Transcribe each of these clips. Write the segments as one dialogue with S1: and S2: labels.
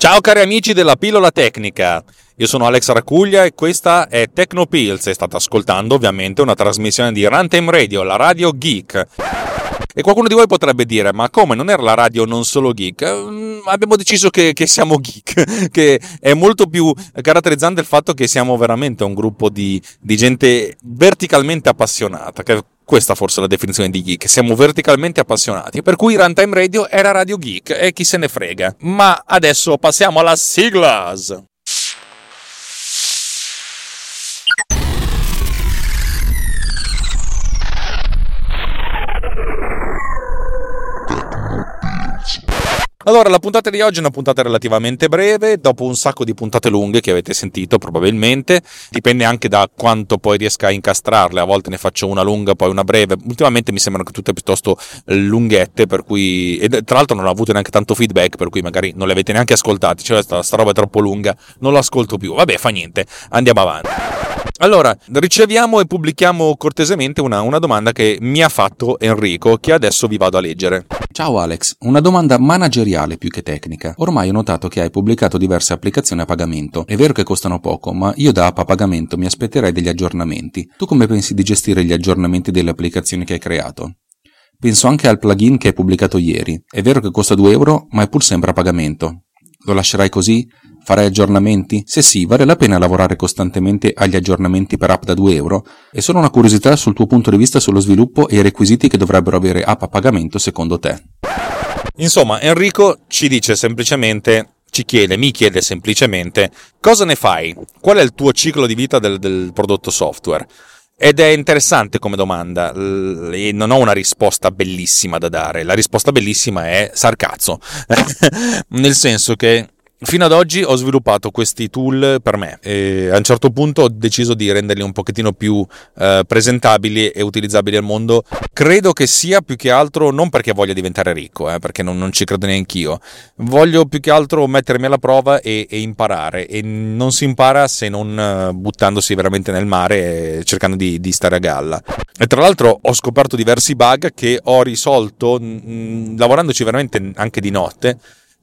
S1: Ciao cari amici della pillola tecnica, io sono Alex Racuglia e questa è Tecnopills e state ascoltando ovviamente una trasmissione di Runtime Radio, la radio geek. E qualcuno di voi potrebbe dire, ma come non era la radio non solo geek? Mm, abbiamo deciso che, che, siamo geek, che è molto più caratterizzante il fatto che siamo veramente un gruppo di, di gente verticalmente appassionata, che questa forse è la definizione di geek. Siamo verticalmente appassionati. Per cui Runtime Radio era Radio Geek e chi se ne frega. Ma adesso passiamo alla siglas. Allora, la puntata di oggi è una puntata relativamente breve, dopo un sacco di puntate lunghe che avete sentito probabilmente, dipende anche da quanto poi riesca a incastrarle, a volte ne faccio una lunga, poi una breve, ultimamente mi sembrano tutte piuttosto lunghette, per cui, e tra l'altro non ho avuto neanche tanto feedback, per cui magari non le avete neanche ascoltate, cioè sta, sta roba è troppo lunga, non l'ascolto più, vabbè fa niente, andiamo avanti. Allora, riceviamo e pubblichiamo cortesemente una, una, domanda che mi ha fatto Enrico, che adesso vi vado a leggere.
S2: Ciao Alex, una domanda manageriale più che tecnica. Ormai ho notato che hai pubblicato diverse applicazioni a pagamento. È vero che costano poco, ma io da app a pagamento mi aspetterei degli aggiornamenti. Tu come pensi di gestire gli aggiornamenti delle applicazioni che hai creato? Penso anche al plugin che hai pubblicato ieri. È vero che costa 2 euro, ma è pur sempre a pagamento. Lo lascerai così? Farai aggiornamenti? Se sì, vale la pena lavorare costantemente agli aggiornamenti per app da 2 euro? È solo una curiosità sul tuo punto di vista sullo sviluppo e i requisiti che dovrebbero avere app a pagamento secondo te.
S1: Insomma, Enrico ci dice semplicemente ci chiede, mi chiede semplicemente cosa ne fai? Qual è il tuo ciclo di vita del, del prodotto software? Ed è interessante come domanda e non ho una risposta bellissima da dare. La risposta bellissima è sarcazzo. Nel senso che Fino ad oggi ho sviluppato questi tool per me e a un certo punto ho deciso di renderli un pochettino più eh, presentabili e utilizzabili al mondo. Credo che sia più che altro non perché voglia diventare ricco, eh, perché non, non, ci credo neanche io. Voglio più che altro mettermi alla prova e, e imparare. E non si impara se non uh, buttandosi veramente nel mare e cercando di, di, stare a galla. E tra l'altro ho scoperto diversi bug che ho risolto mh, lavorandoci veramente anche di notte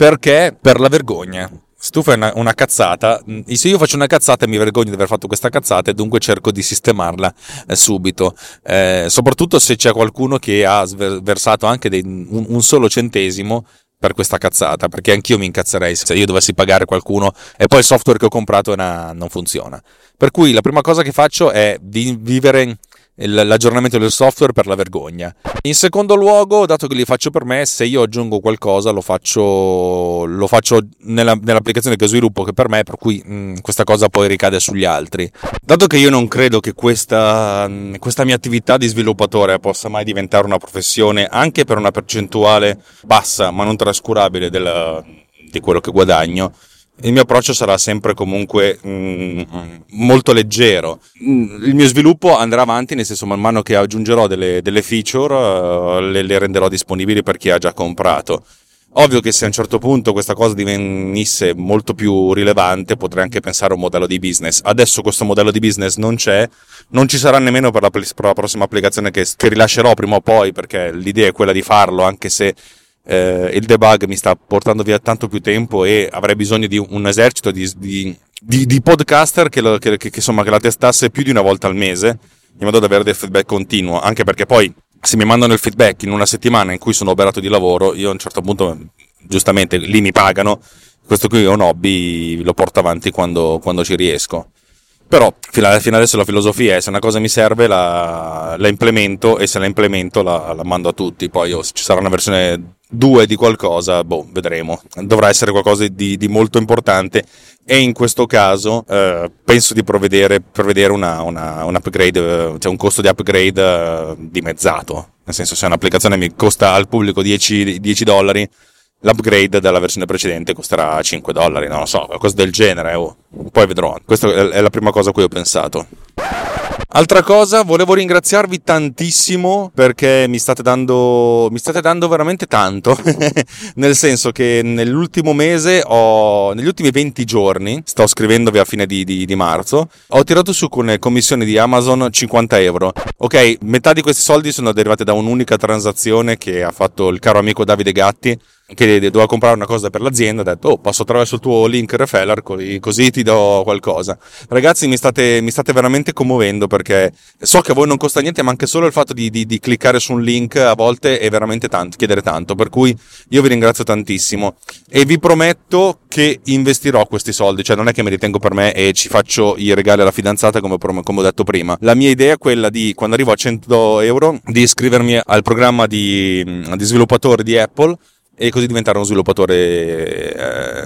S1: perché per la vergogna. Se tu fai una, una, cazzata, mm, se io faccio una cazzata mi vergogno di aver fatto questa cazzata e dunque cerco di sistemarla eh, subito. Eh, soprattutto se c'è qualcuno che ha versato anche dei, un, un solo centesimo per questa cazzata, perché anch'io mi incazzerei se io dovessi pagare qualcuno e poi il software che ho comprato non funziona. Per cui la prima cosa che faccio è vivere l'aggiornamento del software per la vergogna. In secondo luogo, dato che li faccio per me, se io aggiungo qualcosa lo faccio, lo faccio nella, nell'applicazione che sviluppo che per me, per cui mh, questa cosa poi ricade sugli altri. Dato che io non credo che questa, mm, questa mia attività di sviluppatore possa mai diventare una professione, anche per una percentuale bassa ma non trascurabile del, di quello che guadagno, il mio approccio sarà sempre comunque mm, molto leggero. Mm, il mio sviluppo andrà avanti, nel senso man mano che aggiungerò delle, delle feature uh, le, le, renderò disponibili per chi ha già comprato. Ovvio che se a un certo punto questa cosa divenisse molto più rilevante potrei anche pensare a un modello di business. Adesso questo modello di business non c'è, non ci sarà nemmeno per la, per la prossima applicazione che, che rilascerò prima o poi perché l'idea è quella di farlo anche se eh, il debug mi sta portando via tanto più tempo e avrei bisogno di un esercito di, di, di, di podcaster che, lo, che, che, insomma, che la testasse più di una volta al mese in modo da avere del feedback continuo, anche perché poi se mi mandano il feedback in una settimana in cui sono operato di lavoro, io a un certo punto, giustamente, lì mi pagano, questo qui è un hobby, lo porto avanti quando, quando ci riesco. Però fino adesso la filosofia è se una cosa mi serve la, la implemento e se la implemento la, la mando a tutti. Poi oh, ci sarà una versione 2 di qualcosa, boh, vedremo. Dovrà essere qualcosa di, di molto importante e in questo caso eh, penso di provvedere, provvedere una, una, un upgrade, cioè un costo di upgrade eh, dimezzato. Nel senso se un'applicazione mi costa al pubblico 10, 10 dollari, l'upgrade della versione precedente costerà 5 dollari, non lo so, qualcosa del genere, oh. poi vedrò. Questa è la prima cosa a cui ho pensato. Altra cosa, volevo ringraziarvi tantissimo perché mi state dando, mi state dando veramente tanto, nel senso che nell'ultimo mese, ho, negli ultimi 20 giorni, sto scrivendovi a fine di, di, di marzo, ho tirato su con le commissioni di Amazon 50 euro. Ok, metà di questi soldi sono derivati da un'unica transazione che ha fatto il caro amico Davide Gatti che doveva comprare una cosa per l'azienda, ha detto, oh, passo attraverso il tuo link referral, così ti do qualcosa. Ragazzi, mi state, mi state veramente commuovendo perché so che a voi non costa niente, ma anche solo il fatto di, di, di cliccare su un link a volte è veramente tanto, chiedere tanto, per cui io vi ringrazio tantissimo e vi prometto che investirò questi soldi, cioè non è che me li tengo per me e ci faccio i regali alla fidanzata come, come ho detto prima. La mia idea è quella di, quando arrivo a 100 euro, di iscrivermi al programma di, di sviluppatore di Apple e così diventare uno sviluppatore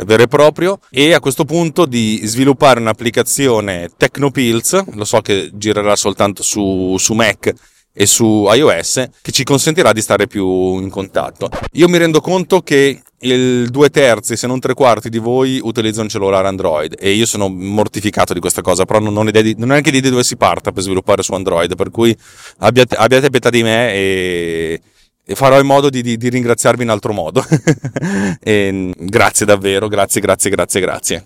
S1: eh, vero e proprio e a questo punto di sviluppare un'applicazione Technopills, lo so che girerà soltanto su, su Mac e su iOS che ci consentirà di stare più in contatto. Io mi rendo conto che il due terzi, se non tre quarti di voi utilizzano un cellulare Android e io sono mortificato di questa cosa, però non ho, idea di, non ho neanche idea di dove si parta per sviluppare su Android, per cui abbiate, abbiate pietà di me e e farò in modo di, di, di ringraziarvi in altro modo. e, grazie davvero, grazie, grazie, grazie, grazie.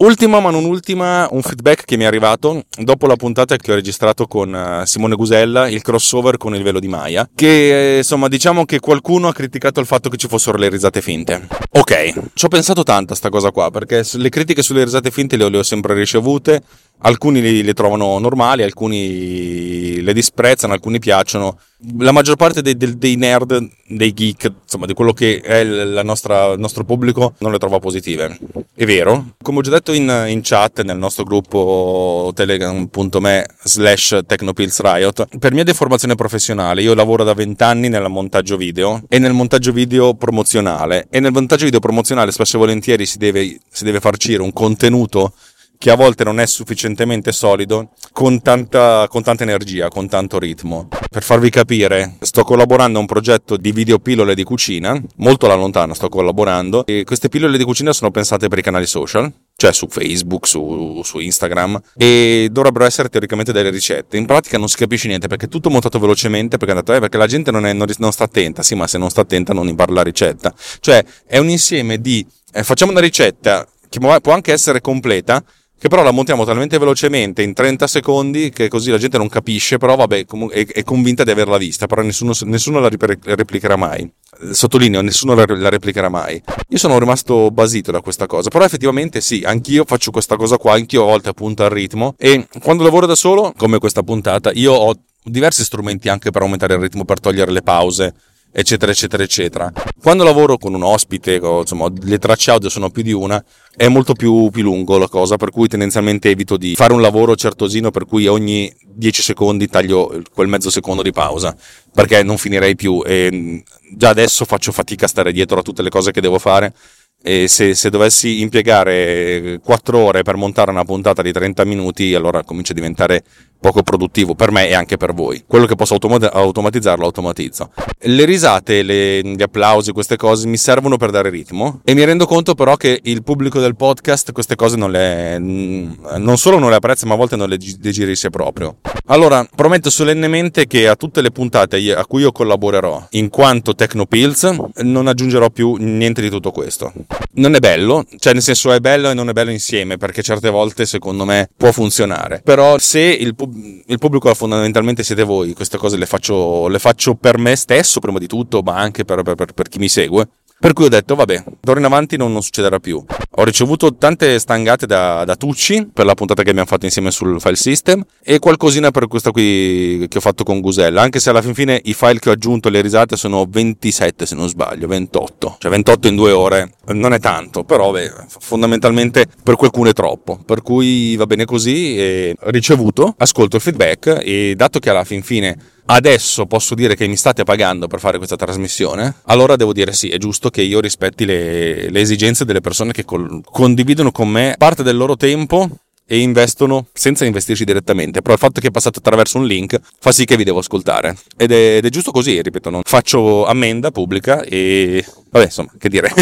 S1: Ultima ma non ultima, un feedback che mi è arrivato dopo la puntata che ho registrato con eh, Simone Gusella, il crossover con il velo di Maya, che insomma diciamo che qualcuno ha criticato il fatto che ci fossero le risate finte. Ok, ci ho pensato tanto a sta cosa qua, perché le critiche sulle risate finte le ho, le ho sempre ricevute, alcuni le trovano normali, alcuni le disprezzano, alcuni piacciono. La maggior parte dei, dei, nerd, dei geek, insomma, di quello che è nostra, il nostro pubblico, non le trova positive. È vero. Come ho già detto in, in chat nel nostro gruppo telegram.me slash technopillsriot, per mia deformazione professionale, io lavoro da vent'anni nel montaggio video e nel montaggio video promozionale. E nel montaggio video promozionale spesso e volentieri si deve, si deve farcire un contenuto che a volte non è sufficientemente solido, con tanta, con tanta energia, con tanto ritmo. Per farvi capire, sto collaborando a un progetto di video pillole di cucina, molto alla lontana sto collaborando, e queste pillole di cucina sono pensate per i canali social, cioè su Facebook, su, su, Instagram, e dovrebbero essere teoricamente delle ricette. In pratica non si capisce niente perché è tutto montato velocemente, perché, detto, eh, perché la gente non, è, non, non, sta attenta, sì, ma se non sta attenta non impara la ricetta. Cioè è un insieme di eh, facciamo una ricetta che può anche essere completa, che però la montiamo talmente velocemente in 30 secondi che così la gente non capisce, però vabbè, è, convinta di averla vista, però nessuno, nessuno la replicherà mai. Sottolineo, nessuno la, la replicherà mai. Io sono rimasto basito da questa cosa, però effettivamente sì, anch'io faccio questa cosa qua, anch'io a volte appunto al ritmo e quando lavoro da solo, come questa puntata, io ho diversi strumenti anche per aumentare il ritmo, per togliere le pause, eccetera, eccetera, eccetera. Quando lavoro con un ospite, insomma, le tracce audio sono più di una, è molto più, più lungo la cosa, per cui tendenzialmente evito di fare un lavoro certosino per cui ogni 10 secondi taglio quel mezzo secondo di pausa, perché non finirei più e già adesso faccio fatica a stare dietro a tutte le cose che devo fare e se, se, dovessi impiegare 4 ore per montare una puntata di 30 minuti, allora comincia a diventare poco produttivo per me e anche per voi. Quello che posso automat- automatizzare lo automatizzo. Le risate, le, gli applausi, queste cose mi servono per dare ritmo e mi rendo conto però che il pubblico del podcast queste cose non le non solo non le apprezza, ma a volte non le digerisce proprio. Allora, prometto solennemente che a tutte le puntate a cui io collaborerò in quanto Tecnopills non aggiungerò più niente di tutto questo. Non è bello, cioè nel senso è bello e non è bello insieme, perché certe volte secondo me può funzionare. Però se il pubblico il pubblico fondamentalmente siete voi, queste cose le faccio, le faccio per me stesso prima di tutto, ma anche per, per, per chi mi segue. Per cui ho detto, vabbè, d'ora in avanti non, non, succederà più. Ho ricevuto tante stangate da, da, Tucci per la puntata che abbiamo fatto insieme sul file system e qualcosina per questa qui che ho fatto con Gusella, anche se alla fin fine i file che ho aggiunto le risate sono 27 se non sbaglio, 28. Cioè 28 in due ore non è tanto, però beh, fondamentalmente per qualcuno è troppo. Per cui va bene così, e ricevuto, ascolto il feedback e dato che alla fin fine adesso posso dire che mi state pagando per fare questa trasmissione, allora devo dire sì, è giusto che io rispetti le, le esigenze delle persone che col- condividono con me parte del loro tempo e investono senza investirci direttamente, però il fatto che è passato attraverso un link fa sì che vi devo ascoltare. Ed è, ed è giusto così, ripeto, non faccio ammenda pubblica e vabbè insomma che dire,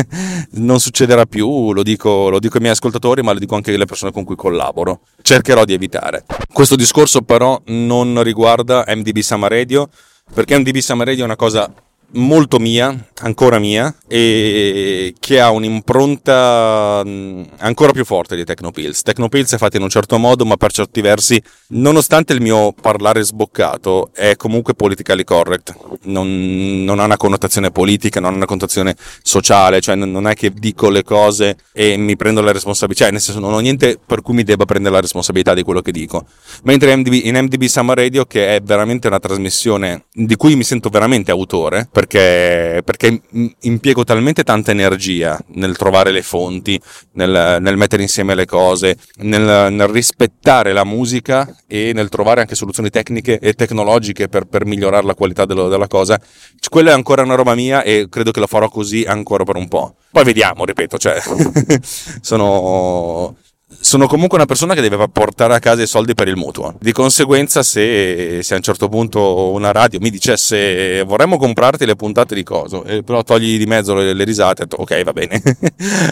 S1: non succederà più, lo dico, lo dico ai miei ascoltatori ma lo dico anche alle persone con cui collaboro, cercherò di evitare. Questo discorso però non riguarda MDB Summer Radio perché MDB Summer Radio è una cosa molto mia, ancora mia, e che ha un'impronta mm, ancora più forte di Tecnopills. Tecnopills è fatta in un certo modo, ma per certi versi, nonostante il mio parlare sboccato, è comunque politically correct. Non, non ha una connotazione politica, non ha una connotazione sociale, cioè non è che dico le cose e mi prendo la responsabilità, cioè nel senso non ho niente per cui mi debba prendere la responsabilità di quello che dico. Mentre MDB, in MDB Summer Radio, che è veramente una trasmissione di cui mi sento veramente autore, perché, perché impiego talmente tanta energia nel trovare le fonti, nel, nel mettere insieme le cose, nel, nel, rispettare la musica e nel trovare anche soluzioni tecniche e tecnologiche per, per migliorare la qualità dello, della cosa. Quella è ancora una roba mia e credo che lo farò così ancora per un po'. Poi vediamo, ripeto, cioè, sono sono comunque una persona che deve portare a casa i soldi per il mutuo. Di conseguenza, se, se a un certo punto una radio mi dicesse vorremmo comprarti le puntate di coso, eh, però togli di mezzo le, le risate, ok, va bene.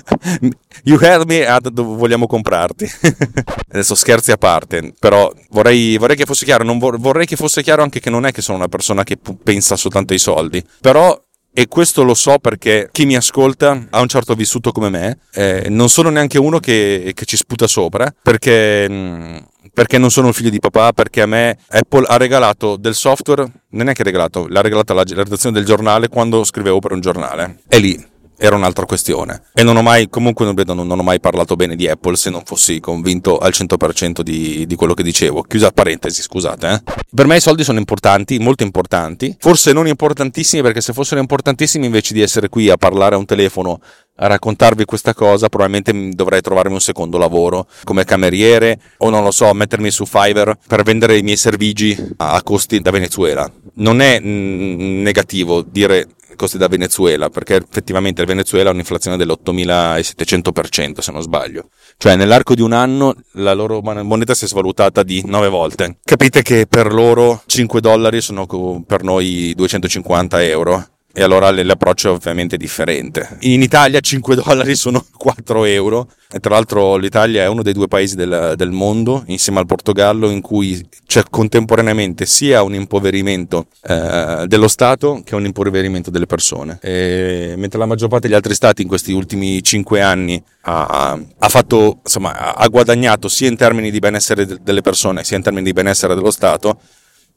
S1: you heard me, vogliamo comprarti. Adesso scherzi a parte, però vorrei, vorrei che fosse chiaro, vor, vorrei che fosse chiaro anche che non è che sono una persona che pensa soltanto ai soldi, però e questo lo so perché chi mi ascolta ha un certo vissuto come me, eh, non sono neanche uno che, che ci sputa sopra, perché, mm, perché, non sono il figlio di papà, perché a me Apple ha regalato del software, non è che regalato, l'ha regalata la redazione del giornale quando scrivevo per un giornale. E lì era un'altra questione. E non ho mai, comunque non, non, ho mai parlato bene di Apple se non fossi convinto al 100% di, di quello che dicevo. Chiusa parentesi, scusate. Eh. Per me i soldi sono importanti, molto importanti. Forse non importantissimi perché se fossero importantissimi invece di essere qui a parlare a un telefono a raccontarvi questa cosa, probabilmente dovrei trovarmi un secondo lavoro come cameriere o non lo so, mettermi su Fiverr per vendere i miei servigi a costi da Venezuela. Non è mm, negativo dire costi da Venezuela, perché effettivamente il Venezuela ha un'inflazione dell'8700% se non sbaglio. Cioè nell'arco di un anno la loro moneta si è svalutata di 9 volte. Capite che per loro 5 dollari sono per noi 250 euro e allora l'approccio è ovviamente differente. In Italia 5 dollari sono 4 euro e tra l'altro l'Italia è uno dei due paesi del, del mondo insieme al Portogallo in cui c'è contemporaneamente sia un impoverimento eh, dello Stato che un impoverimento delle persone. E mentre la maggior parte degli altri stati in questi ultimi 5 anni ha, ha, fatto, insomma, ha guadagnato sia in termini di benessere delle persone sia in termini di benessere dello Stato,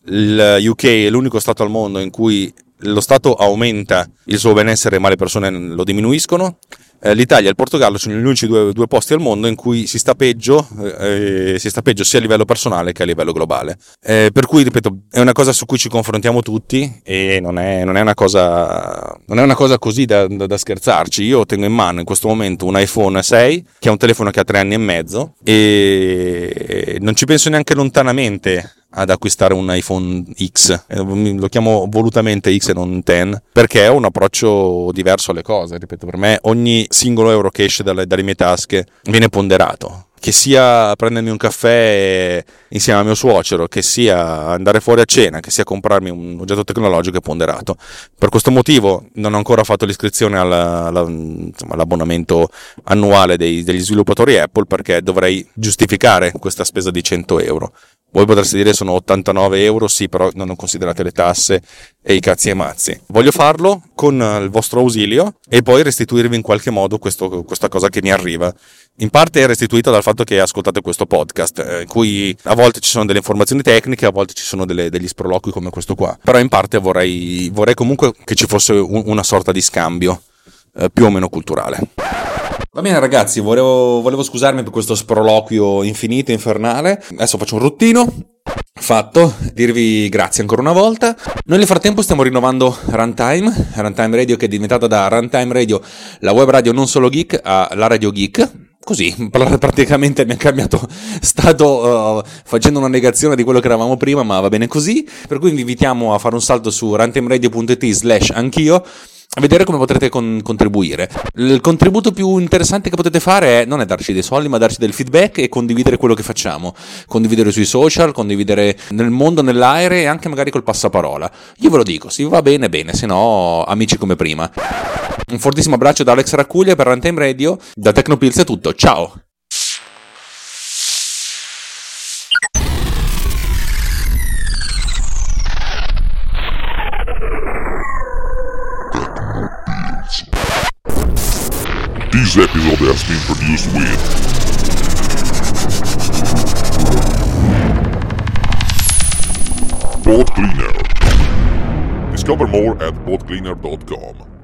S1: il UK è l'unico Stato al mondo in cui lo Stato aumenta il suo benessere ma le persone lo diminuiscono. Eh, L'Italia e il Portogallo sono gli unici due, due, posti al mondo in cui si sta, peggio, eh, si sta peggio sia a livello personale che a livello globale. Eh, per cui, ripeto, è una cosa su cui ci confrontiamo tutti e non è, non è, una, cosa, non è una cosa così da, da, da, scherzarci. Io tengo in mano in questo momento un iPhone 6 che è un telefono che ha tre anni e mezzo e non ci penso neanche lontanamente ad acquistare un iPhone X, eh, lo chiamo volutamente X e non 10, perché ho un approccio diverso alle cose, ripeto, per me ogni singolo euro che esce dalle, dalle mie tasche viene ponderato, che sia prendermi un caffè insieme al mio suocero, che sia andare fuori a cena, che sia comprarmi un oggetto tecnologico è ponderato. Per questo motivo non ho ancora fatto l'iscrizione alla, alla, insomma, all'abbonamento annuale dei, degli sviluppatori Apple perché dovrei giustificare questa spesa di 100 euro. Voi potreste dire sono 89 euro, sì, però non considerate le tasse e i cazzi e mazzi. Voglio farlo con il vostro ausilio e poi restituirvi in qualche modo questo, questa cosa che mi arriva. In parte è restituita dal fatto che ascoltate questo podcast, eh, in cui a volte ci sono delle informazioni tecniche, a volte ci sono delle, degli sproloqui come questo qua. Però in parte vorrei, vorrei comunque che ci fosse un, una sorta di scambio eh, più o meno culturale. Va bene ragazzi, volevo, volevo scusarmi per questo sproloquio infinito, infernale. Adesso faccio un ruttino. Fatto, dirvi grazie ancora una volta. Noi nel frattempo stiamo rinnovando Runtime, Runtime Radio che è diventata da Runtime Radio la web radio non solo geek a la radio geek. Così, praticamente abbiamo cambiato stato uh, facendo una negazione di quello che eravamo prima, ma va bene così. Per cui vi invitiamo a fare un salto su runtimeradio.it slash anch'io vedere come potrete con- contribuire. Il contributo più interessante che potete fare è non è darci dei soldi, ma darci del feedback e condividere quello che facciamo. Condividere sui social, condividere nel mondo, nell'aereo e anche magari col passaparola. Io ve lo dico, se va bene, bene, se no, amici come prima. Un fortissimo abbraccio da Alex Raccuglia per Runtime Radio. Da Tecnopills è tutto, ciao!
S3: These episodes have been produced with Boat Cleaner. Discover more at boatcleaner.com.